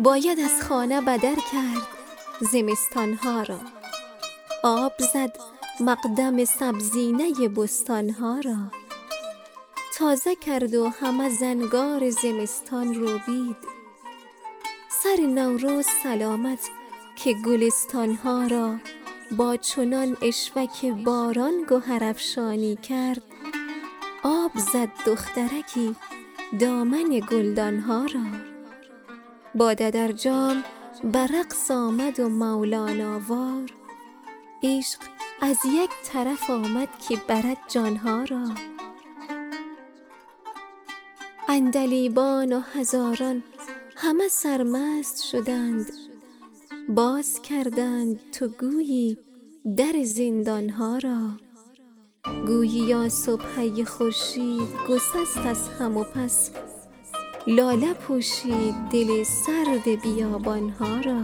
باید از خانه بدر کرد زمستانها را. آب زد مقدم سبزینه بستانها را. تازه کرد و همه زنگار زمستان روبید سر نوروز سلامت که گلستانها را با چنان عشوه که باران گهرافشانی کرد. آب زد دخترکی دامن گلدانها را. باده در جام به رقص آمد و مولانا وار. عشق از یک طرف آمد که برد جانها را. عندلیبان و هزاران همه سرمست شدند. باز کردند تو گویی در زندانها را. گوییا سبحه خورشید گسست از هم و پس لاله پوشید دل سرد بیابانها را.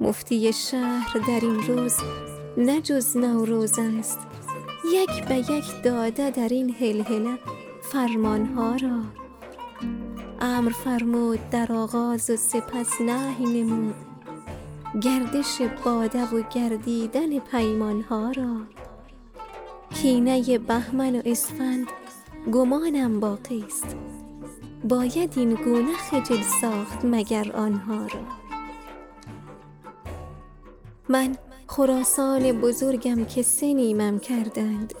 مفتی شهر در این روز نه جز نوروز است یک به یک داده در این هلهله فرمانها را. امر فرمود در آغاز و سپس نهی نمود گردش باده و گردیدن پیمانها را. کینه بهمن و اسفند گمانم باقی است. باید این گونه خجل ساخت مگر آنها را؟ من خراسان بزرگم که سه نیمم کردند.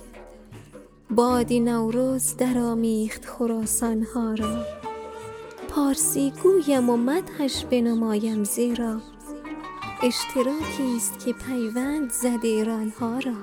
باد نوروز درآمیخت خراسانها را. پارسی گویم و مدحش بنمایم زیرا. اشتراکی است که پیوند زد ایرانها را.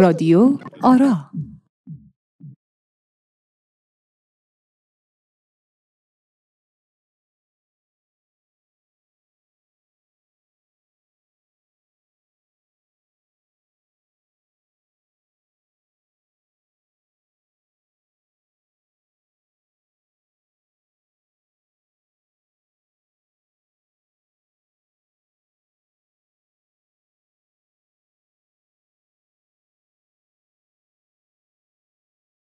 رادیو آرا.